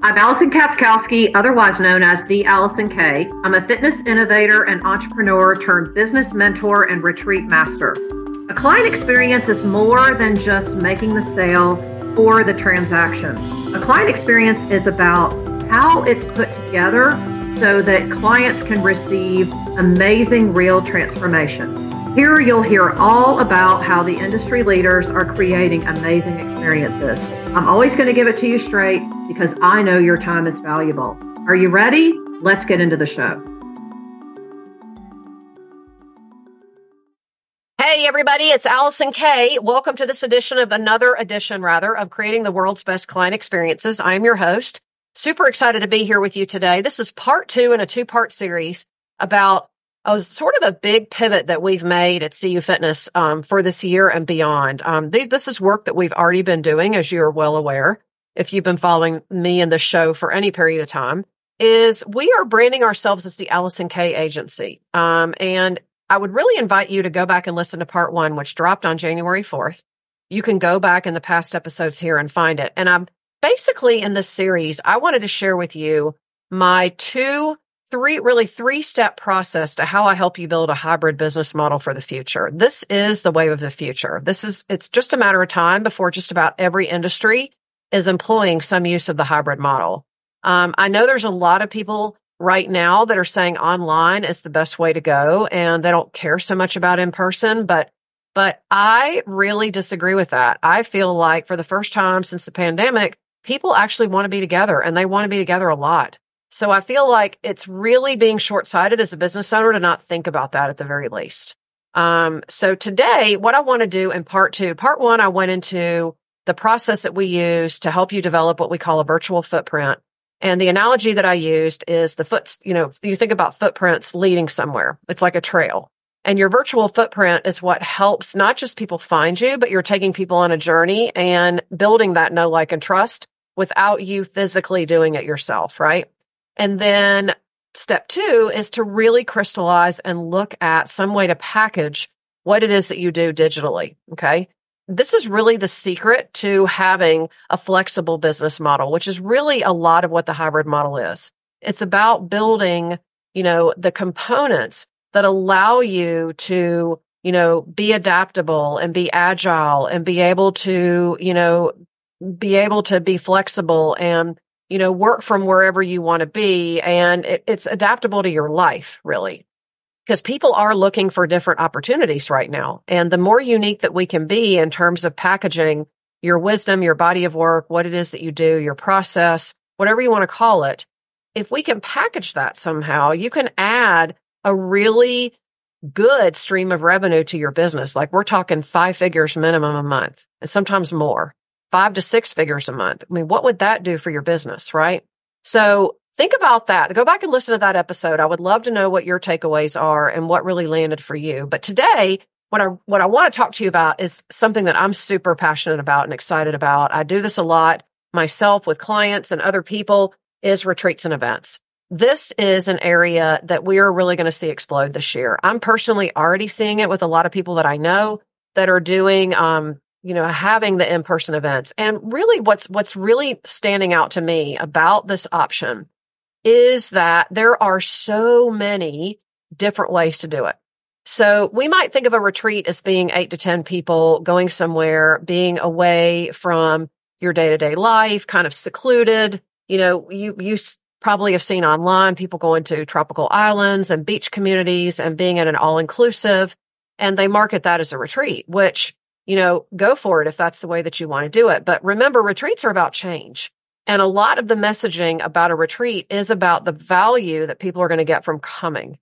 I'm Alison Katzkowski, otherwise known as the Alison K. I'm a fitness innovator and entrepreneur turned business mentor and retreat master. A client experience is more than just making the sale or the transaction. A client experience is about how it's put together so that clients can receive amazing real transformation. Here you'll hear all about how the industry leaders are creating amazing experiences. I'm always going to give it to you straight because I know your time is valuable. Are you ready? Let's get into the show. Hey, everybody, it's Alison K. Welcome to this edition of another edition, rather, of Creating the World's Best Client Experiences. I'm your host. Super excited to be here with you today. This is part two in a two part series about a sort of a big pivot that we've made at CU Fitness um, for this year and beyond. Um, they, this is work that we've already been doing, as you're well aware if you've been following me in the show for any period of time, is we are branding ourselves as the Alison K agency. Um, and I would really invite you to go back and listen to part one, which dropped on January 4th. You can go back in the past episodes here and find it. And I'm basically in this series, I wanted to share with you my two, three, really three step process to how I help you build a hybrid business model for the future. This is the wave of the future. This is, it's just a matter of time before just about every industry is employing some use of the hybrid model. Um, I know there's a lot of people right now that are saying online is the best way to go and they don't care so much about in person, but but I really disagree with that. I feel like for the first time since the pandemic, people actually want to be together and they want to be together a lot. So I feel like it's really being short sighted as a business owner to not think about that at the very least. Um, so today, what I want to do in part two, part one, I went into the process that we use to help you develop what we call a virtual footprint. And the analogy that I used is the foot, you know, you think about footprints leading somewhere. It's like a trail. And your virtual footprint is what helps not just people find you, but you're taking people on a journey and building that know, like, and trust without you physically doing it yourself. Right. And then step two is to really crystallize and look at some way to package what it is that you do digitally. Okay this is really the secret to having a flexible business model, which is really a lot of what the hybrid model is. It's about building, you know, the components that allow you to, you know, be adaptable and be agile and be able to, you know, be able to be flexible and, you know, work from wherever you want to be. And it, it's adaptable to your life, really because people are looking for different opportunities right now. And the more unique that we can be in terms of packaging your wisdom, your body of work, what it is that you do, your process, whatever you want to call it, if we can package that somehow, you can add a really good stream of revenue to your business. Like we're talking five figures minimum a month and sometimes more, five to six figures a month. I mean, what would that do for your business? Right. So think about that. Go back and listen to that episode. I would love to know what your takeaways are and what really landed for you. But today, what I, what I want to talk to you about is something that I'm super passionate about and excited about. I do this a lot myself with clients and other people is retreats and events. This is an area that we are really going to see explode this year. I'm personally already seeing it with a lot of people that I know that are doing, um, you know, having the in-person events. And really what's, what's really standing out to me about this option is that there are so many different ways to do it. So we might think of a retreat as being eight to 10 people going somewhere, being away from your day to day life, kind of secluded. You know, you, you probably have seen online people going to tropical islands and beach communities and being in an all inclusive and they market that as a retreat, which, you know, go for it if that's the way that you want to do it. But remember, retreats are about change. And a lot of the messaging about a retreat is about the value that people are going to get from coming.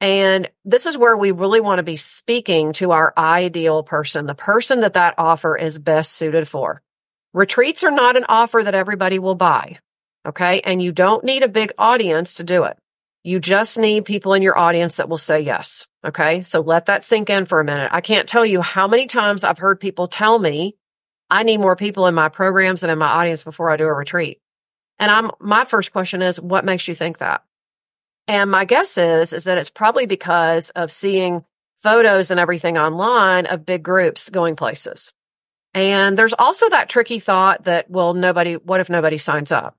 And this is where we really want to be speaking to our ideal person, the person that that offer is best suited for. Retreats are not an offer that everybody will buy. Okay. And you don't need a big audience to do it. You just need people in your audience that will say yes. Okay. So let that sink in for a minute. I can't tell you how many times I've heard people tell me I need more people in my programs and in my audience before I do a retreat. And I'm, my first question is, what makes you think that? And my guess is, is that it's probably because of seeing photos and everything online of big groups going places. And there's also that tricky thought that, well, nobody, what if nobody signs up?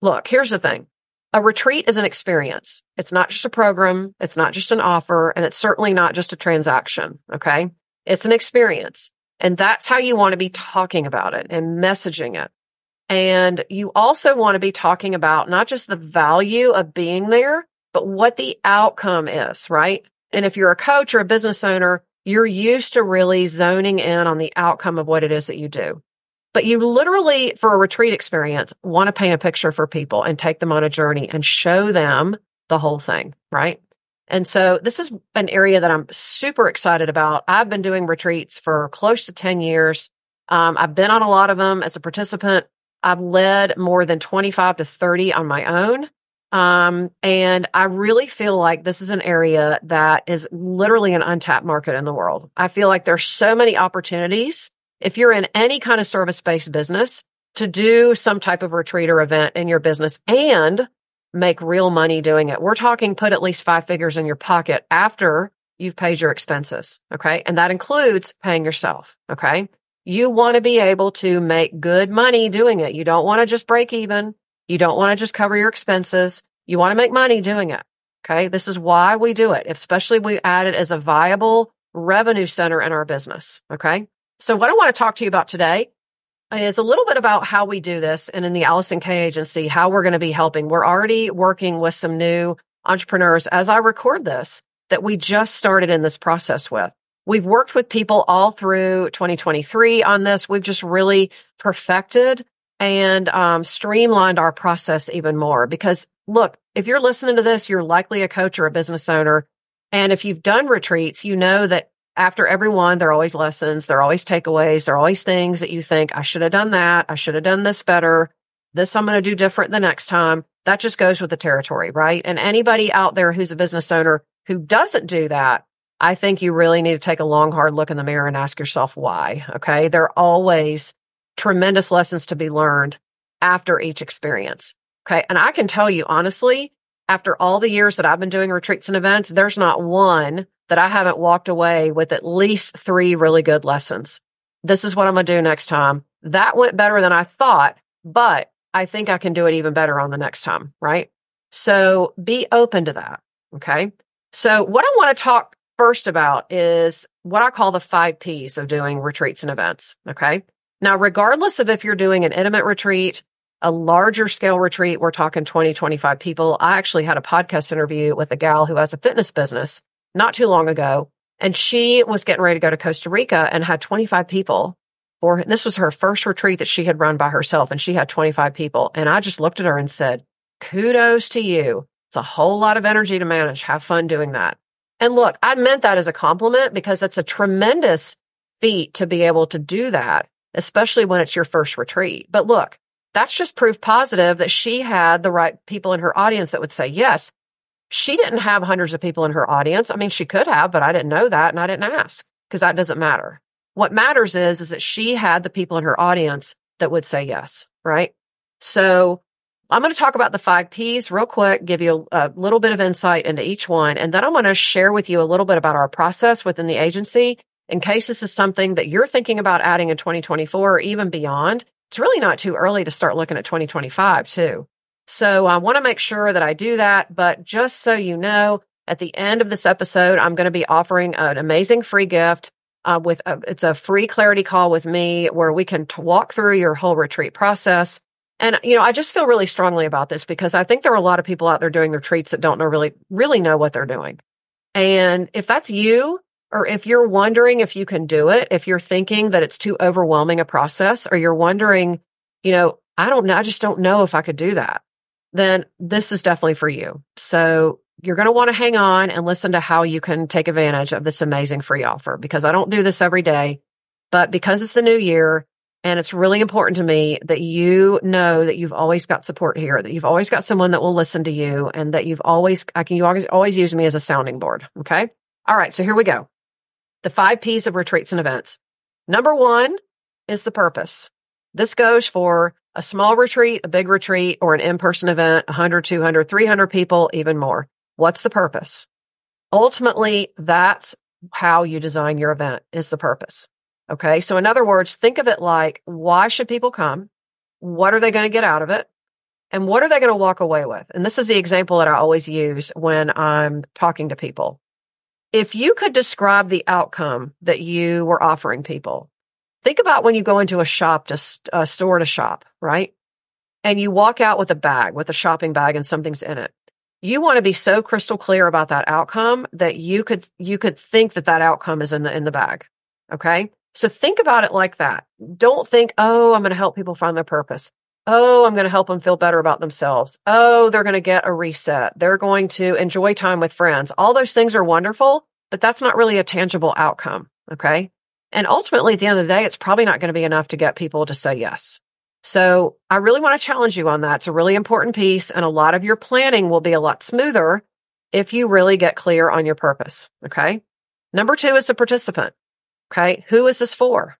Look, here's the thing. A retreat is an experience. It's not just a program. It's not just an offer and it's certainly not just a transaction. Okay. It's an experience and that's how you want to be talking about it and messaging it. And you also want to be talking about not just the value of being there, but what the outcome is, right? And if you're a coach or a business owner, you're used to really zoning in on the outcome of what it is that you do. But you literally, for a retreat experience, want to paint a picture for people and take them on a journey and show them the whole thing, right? And so this is an area that I'm super excited about. I've been doing retreats for close to 10 years. Um, I've been on a lot of them as a participant. I've led more than 25 to 30 on my own. Um, and I really feel like this is an area that is literally an untapped market in the world. I feel like there's so many opportunities. If you're in any kind of service based business to do some type of retreat or event in your business and make real money doing it. We're talking put at least five figures in your pocket after you've paid your expenses. Okay. And that includes paying yourself. Okay. You want to be able to make good money doing it. You don't want to just break even. You don't want to just cover your expenses. You want to make money doing it. Okay. This is why we do it, especially we add it as a viable revenue center in our business. Okay. So what I want to talk to you about today is a little bit about how we do this and in the Alison K agency, how we're going to be helping. We're already working with some new entrepreneurs as I record this that we just started in this process with. We've worked with people all through 2023 on this. We've just really perfected and um, streamlined our process even more because look, if you're listening to this, you're likely a coach or a business owner. And if you've done retreats, you know that after every one, there are always lessons. There are always takeaways. There are always things that you think, I should have done that. I should have done this better. This I'm going to do different the next time. That just goes with the territory, right? And anybody out there who's a business owner who doesn't do that, I think you really need to take a long, hard look in the mirror and ask yourself why. Okay. There are always tremendous lessons to be learned after each experience. Okay. And I can tell you honestly, after all the years that I've been doing retreats and events, there's not one that I haven't walked away with at least three really good lessons. This is what I'm going to do next time. That went better than I thought, but I think I can do it even better on the next time. Right. So be open to that. Okay. So what I want to talk first about is what I call the five P's of doing retreats and events. Okay. Now, regardless of if you're doing an intimate retreat, a larger scale retreat, we're talking 20, 25 people. I actually had a podcast interview with a gal who has a fitness business not too long ago. And she was getting ready to go to Costa Rica and had 25 people for this was her first retreat that she had run by herself and she had 25 people. And I just looked at her and said, kudos to you. It's a whole lot of energy to manage. Have fun doing that. And look, I meant that as a compliment because it's a tremendous feat to be able to do that, especially when it's your first retreat. But look, that's just proof positive that she had the right people in her audience that would say, yes, she didn't have hundreds of people in her audience. I mean, she could have, but I didn't know that and I didn't ask because that doesn't matter. What matters is, is that she had the people in her audience that would say yes, right? So I'm going to talk about the five P's real quick, give you a, a little bit of insight into each one. And then I'm going to share with you a little bit about our process within the agency in case this is something that you're thinking about adding in 2024 or even beyond. It's really not too early to start looking at 2025 too. So I want to make sure that I do that. But just so you know, at the end of this episode, I'm going to be offering an amazing free gift. Uh, with a, it's a free clarity call with me where we can t- walk through your whole retreat process. And, you know, I just feel really strongly about this because I think there are a lot of people out there doing retreats that don't know really, really know what they're doing. And if that's you, or if you're wondering if you can do it, if you're thinking that it's too overwhelming a process, or you're wondering, you know, I don't know, I just don't know if I could do that then this is definitely for you. So you're going to want to hang on and listen to how you can take advantage of this amazing free offer because I don't do this every day, but because it's the new year and it's really important to me that you know that you've always got support here, that you've always got someone that will listen to you and that you've always, I can, you always, always use me as a sounding board. Okay. All right. So here we go. The five P's of retreats and events. Number one is the purpose. This goes for a small retreat, a big retreat, or an in-person event, 100, 200, 300 people, even more. What's the purpose? Ultimately, that's how you design your event is the purpose. Okay. So in other words, think of it like, why should people come? What are they going to get out of it? And what are they going to walk away with? And this is the example that I always use when I'm talking to people. If you could describe the outcome that you were offering people, think about when you go into a shop to a store to shop, right? And you walk out with a bag, with a shopping bag and something's in it. You want to be so crystal clear about that outcome that you could, you could think that that outcome is in the, in the bag. Okay. So think about it like that. Don't think, oh, I'm going to help people find their purpose. Oh, I'm going to help them feel better about themselves. Oh, they're going to get a reset. They're going to enjoy time with friends. All those things are wonderful, but that's not really a tangible outcome. Okay. And ultimately, at the end of the day, it's probably not going to be enough to get people to say yes. So I really want to challenge you on that. It's a really important piece and a lot of your planning will be a lot smoother if you really get clear on your purpose. Okay. Number two is the participant. Okay. Who is this for?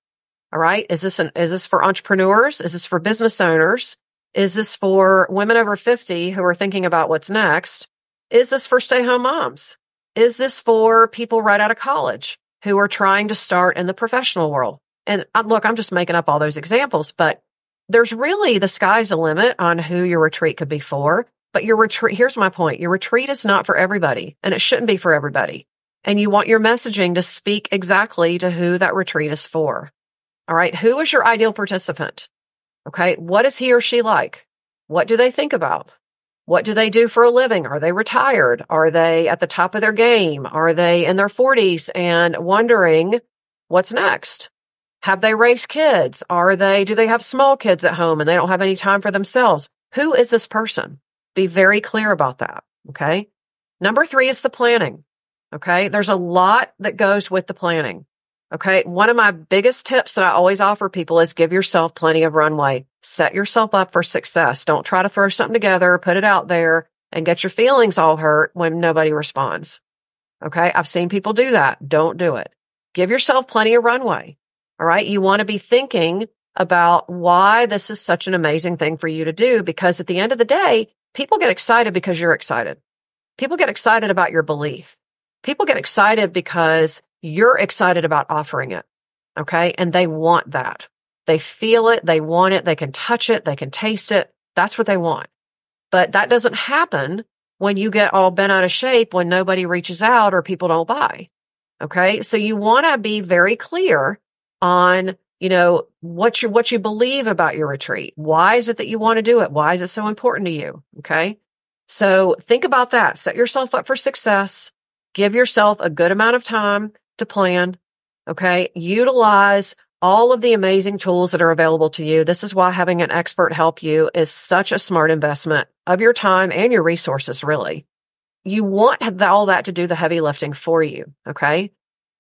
All right. Is this an, is this for entrepreneurs? Is this for business owners? Is this for women over 50 who are thinking about what's next? Is this for stay home moms? Is this for people right out of college who are trying to start in the professional world? And uh, look, I'm just making up all those examples, but there's really the sky's the limit on who your retreat could be for. But your retreat, here's my point. Your retreat is not for everybody and it shouldn't be for everybody and you want your messaging to speak exactly to who that retreat is for. All right. Who is your ideal participant? Okay. What is he or she like? What do they think about? What do they do for a living? Are they retired? Are they at the top of their game? Are they in their forties and wondering what's next? Have they raised kids? Are they, do they have small kids at home and they don't have any time for themselves? Who is this person? Be very clear about that. Okay. Number three is the planning. Okay. There's a lot that goes with the planning. Okay. One of my biggest tips that I always offer people is give yourself plenty of runway. Set yourself up for success. Don't try to throw something together, put it out there and get your feelings all hurt when nobody responds. Okay. I've seen people do that. Don't do it. Give yourself plenty of runway. All right. You want to be thinking about why this is such an amazing thing for you to do because at the end of the day, people get excited because you're excited. People get excited about your belief people get excited because you're excited about offering it. Okay. And they want that. They feel it. They want it. They can touch it. They can taste it. That's what they want. But that doesn't happen when you get all bent out of shape when nobody reaches out or people don't buy. Okay. So you want to be very clear on, you know, what you, what you believe about your retreat. Why is it that you want to do it? Why is it so important to you? Okay. So think about that. Set yourself up for success. Give yourself a good amount of time to plan. Okay. Utilize all of the amazing tools that are available to you. This is why having an expert help you is such a smart investment of your time and your resources, really. You want all that to do the heavy lifting for you. Okay.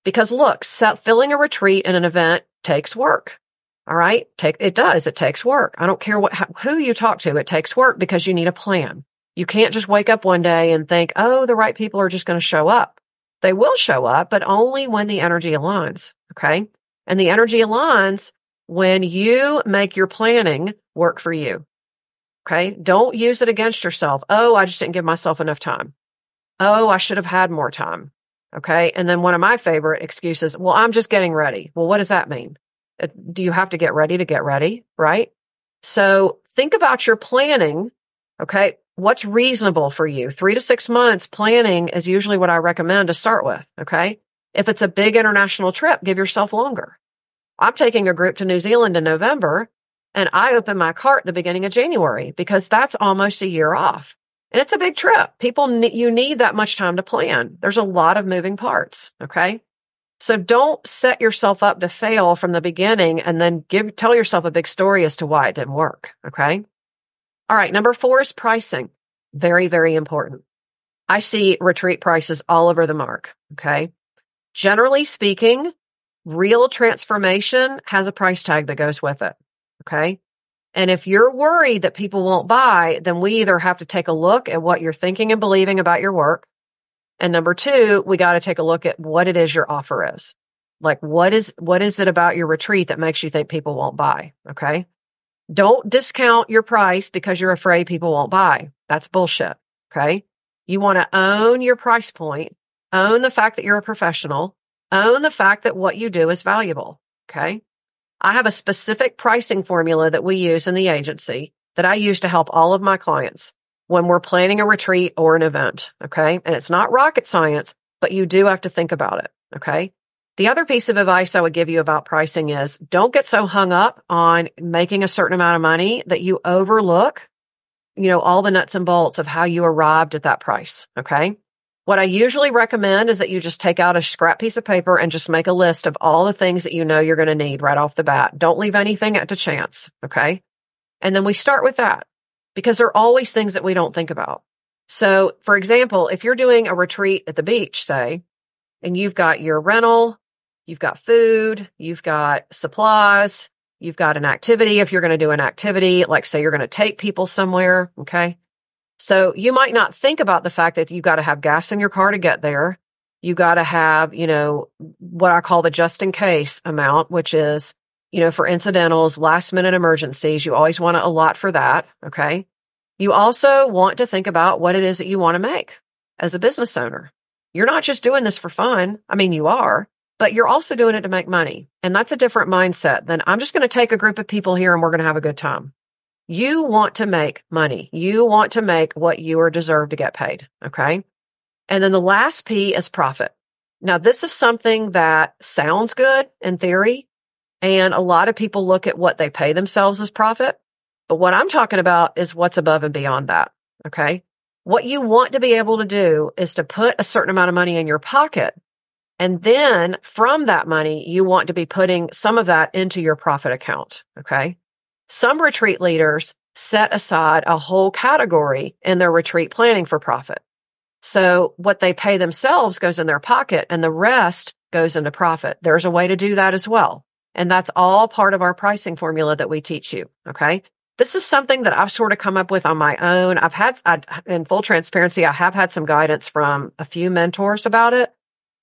Because look, filling a retreat in an event takes work. All right. Take, it does. It takes work. I don't care what, who you talk to. It takes work because you need a plan. You can't just wake up one day and think, oh, the right people are just going to show up. They will show up, but only when the energy aligns. Okay. And the energy aligns when you make your planning work for you. Okay. Don't use it against yourself. Oh, I just didn't give myself enough time. Oh, I should have had more time. Okay. And then one of my favorite excuses, well, I'm just getting ready. Well, what does that mean? Uh, do you have to get ready to get ready? Right. So think about your planning. Okay what's reasonable for you? Three to six months planning is usually what I recommend to start with. Okay. If it's a big international trip, give yourself longer. I'm taking a group to New Zealand in November and I open my cart the beginning of January because that's almost a year off. And it's a big trip. People, you need that much time to plan. There's a lot of moving parts. Okay. So don't set yourself up to fail from the beginning and then give, tell yourself a big story as to why it didn't work. Okay. All right. Number four is pricing. Very, very important. I see retreat prices all over the mark. Okay. Generally speaking, real transformation has a price tag that goes with it. Okay. And if you're worried that people won't buy, then we either have to take a look at what you're thinking and believing about your work. And number two, we got to take a look at what it is your offer is. Like what is, what is it about your retreat that makes you think people won't buy? Okay. Don't discount your price because you're afraid people won't buy. That's bullshit. Okay. You want to own your price point, own the fact that you're a professional, own the fact that what you do is valuable. Okay. I have a specific pricing formula that we use in the agency that I use to help all of my clients when we're planning a retreat or an event. Okay. And it's not rocket science, but you do have to think about it. Okay. The other piece of advice I would give you about pricing is don't get so hung up on making a certain amount of money that you overlook, you know, all the nuts and bolts of how you arrived at that price. Okay. What I usually recommend is that you just take out a scrap piece of paper and just make a list of all the things that you know you're going to need right off the bat. Don't leave anything at to chance. Okay. And then we start with that because there are always things that we don't think about. So for example, if you're doing a retreat at the beach, say, and you've got your rental, you've got food, you've got supplies, you've got an activity. If you're going to do an activity, like say you're going to take people somewhere. Okay. So you might not think about the fact that you've got to have gas in your car to get there. You got to have, you know, what I call the just in case amount, which is, you know, for incidentals, last minute emergencies. You always want to allot for that. Okay. You also want to think about what it is that you want to make as a business owner. You're not just doing this for fun. I mean, you are, but you're also doing it to make money. And that's a different mindset than I'm just going to take a group of people here and we're going to have a good time. You want to make money. You want to make what you are deserved to get paid. Okay. And then the last P is profit. Now, this is something that sounds good in theory. And a lot of people look at what they pay themselves as profit. But what I'm talking about is what's above and beyond that. Okay. What you want to be able to do is to put a certain amount of money in your pocket. And then from that money, you want to be putting some of that into your profit account. Okay. Some retreat leaders set aside a whole category in their retreat planning for profit. So what they pay themselves goes in their pocket and the rest goes into profit. There's a way to do that as well. And that's all part of our pricing formula that we teach you. Okay. This is something that I've sort of come up with on my own. I've had, I, in full transparency, I have had some guidance from a few mentors about it,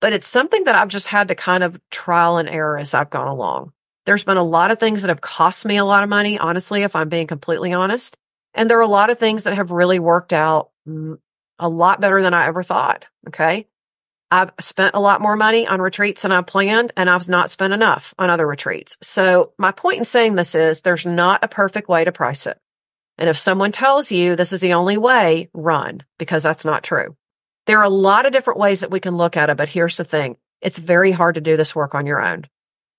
but it's something that I've just had to kind of trial and error as I've gone along. There's been a lot of things that have cost me a lot of money, honestly, if I'm being completely honest. And there are a lot of things that have really worked out a lot better than I ever thought. Okay. I've spent a lot more money on retreats than I planned and I've not spent enough on other retreats. So my point in saying this is there's not a perfect way to price it. And if someone tells you this is the only way, run because that's not true. There are a lot of different ways that we can look at it, but here's the thing. It's very hard to do this work on your own.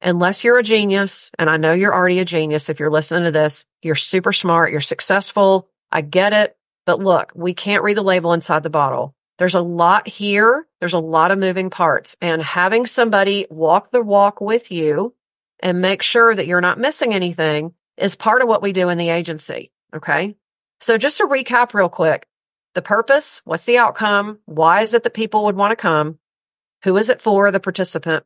Unless you're a genius, and I know you're already a genius if you're listening to this, you're super smart, you're successful. I get it. But look, we can't read the label inside the bottle. There's a lot here. There's a lot of moving parts and having somebody walk the walk with you and make sure that you're not missing anything is part of what we do in the agency. Okay. So just to recap real quick, the purpose, what's the outcome? Why is it that people would want to come? Who is it for? The participant.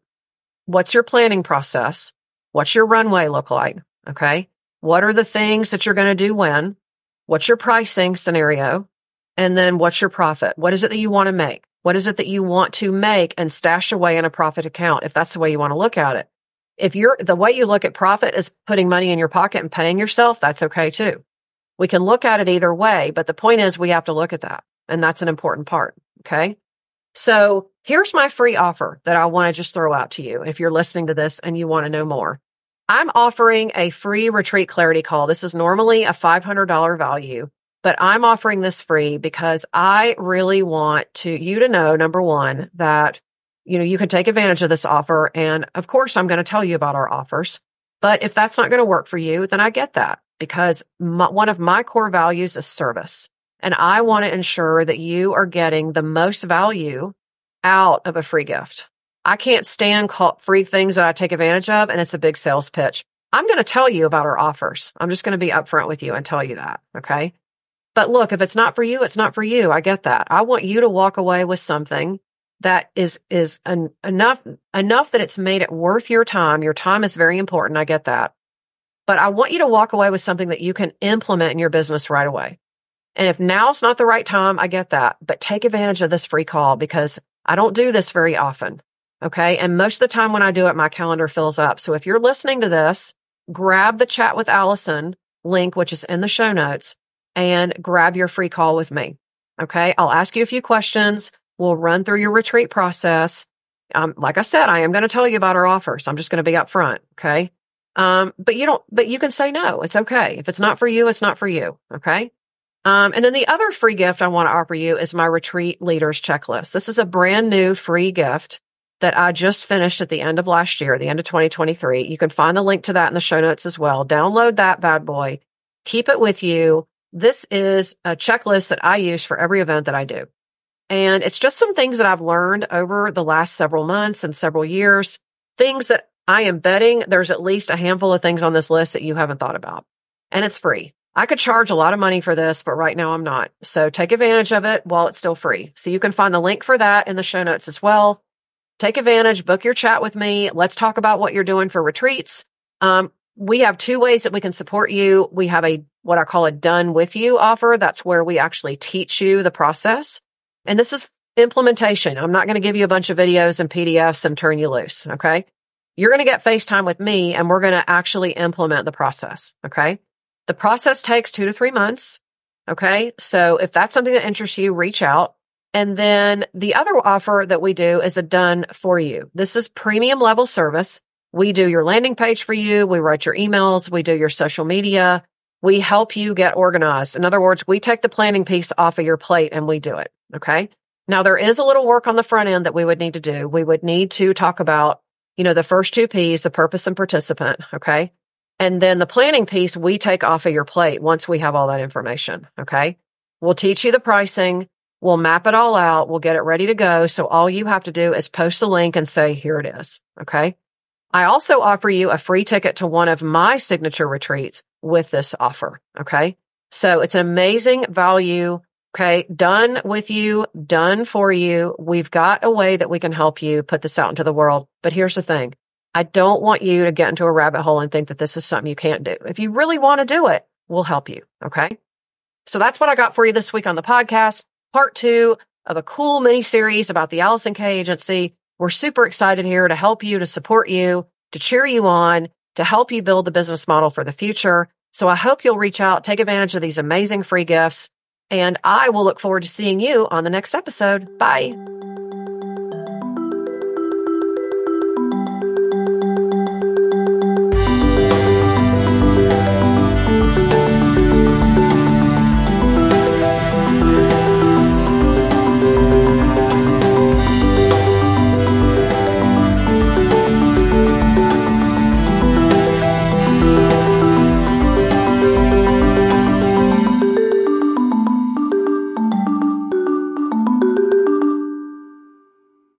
What's your planning process? What's your runway look like? Okay. What are the things that you're going to do when? What's your pricing scenario? And then what's your profit? What is it that you want to make? What is it that you want to make and stash away in a profit account? If that's the way you want to look at it. If you're the way you look at profit is putting money in your pocket and paying yourself, that's okay too. We can look at it either way, but the point is we have to look at that. And that's an important part. Okay. So here's my free offer that I want to just throw out to you. If you're listening to this and you want to know more, I'm offering a free retreat clarity call. This is normally a $500 value but I'm offering this free because I really want to you to know number one that you know you can take advantage of this offer and of course I'm going to tell you about our offers but if that's not going to work for you then I get that because my, one of my core values is service and I want to ensure that you are getting the most value out of a free gift. I can't stand free things that I take advantage of and it's a big sales pitch. I'm going to tell you about our offers. I'm just going to be upfront with you and tell you that. Okay. But look, if it's not for you, it's not for you. I get that. I want you to walk away with something that is, is enough, enough that it's made it worth your time. Your time is very important. I get that. But I want you to walk away with something that you can implement in your business right away. And if now's not the right time, I get that, but take advantage of this free call because I don't do this very often. Okay. And most of the time when I do it, my calendar fills up. So if you're listening to this, grab the chat with Alison link, which is in the show notes and grab your free call with me. Okay. I'll ask you a few questions. We'll run through your retreat process. Um, like I said, I am going to tell you about our offers. I'm just going to be upfront. Okay. Um, but you don't, but you can say no. It's okay. If it's not for you, it's not for you. Okay. Um, and then the other free gift I want to offer you is my retreat leaders checklist. This is a brand new free gift that I just finished at the end of last year, the end of 2023. You can find the link to that in the show notes as well. Download that bad boy. Keep it with you. This is a checklist that I use for every event that I do. And it's just some things that I've learned over the last several months and several years, things that I am betting there's at least a handful of things on this list that you haven't thought about. And it's free. I could charge a lot of money for this, but right now I'm not. So take advantage of it while it's still free. So you can find the link for that in the show notes as well. Take advantage, book your chat with me. Let's talk about what you're doing for retreats. Um, we have two ways that we can support you. We have a, what I call a done with you offer. That's where we actually teach you the process. And this is implementation. I'm not going to give you a bunch of videos and PDFs and turn you loose. Okay. You're going to get FaceTime with me and we're going to actually implement the process. Okay. The process takes two to three months. Okay. So if that's something that interests you, reach out. And then the other offer that we do is a done for you. This is premium level service. We do your landing page for you. We write your emails. We do your social media. We help you get organized. In other words, we take the planning piece off of your plate and we do it. Okay. Now there is a little work on the front end that we would need to do. We would need to talk about, you know, the first two P's, the purpose and participant. Okay. And then the planning piece we take off of your plate once we have all that information. Okay. We'll teach you the pricing. We'll map it all out. We'll get it ready to go. So all you have to do is post the link and say, here it is. Okay. I also offer you a free ticket to one of my signature retreats with this offer. Okay. So it's an amazing value. Okay. Done with you, done for you. We've got a way that we can help you put this out into the world. But here's the thing. I don't want you to get into a rabbit hole and think that this is something you can't do. If you really want to do it, we'll help you. Okay. So that's what I got for you this week on the podcast. Part two of a cool mini series about the Alison K agency. We're super excited here to help you, to support you, to cheer you on, to help you build the business model for the future. So I hope you'll reach out, take advantage of these amazing free gifts, and I will look forward to seeing you on the next episode. Bye.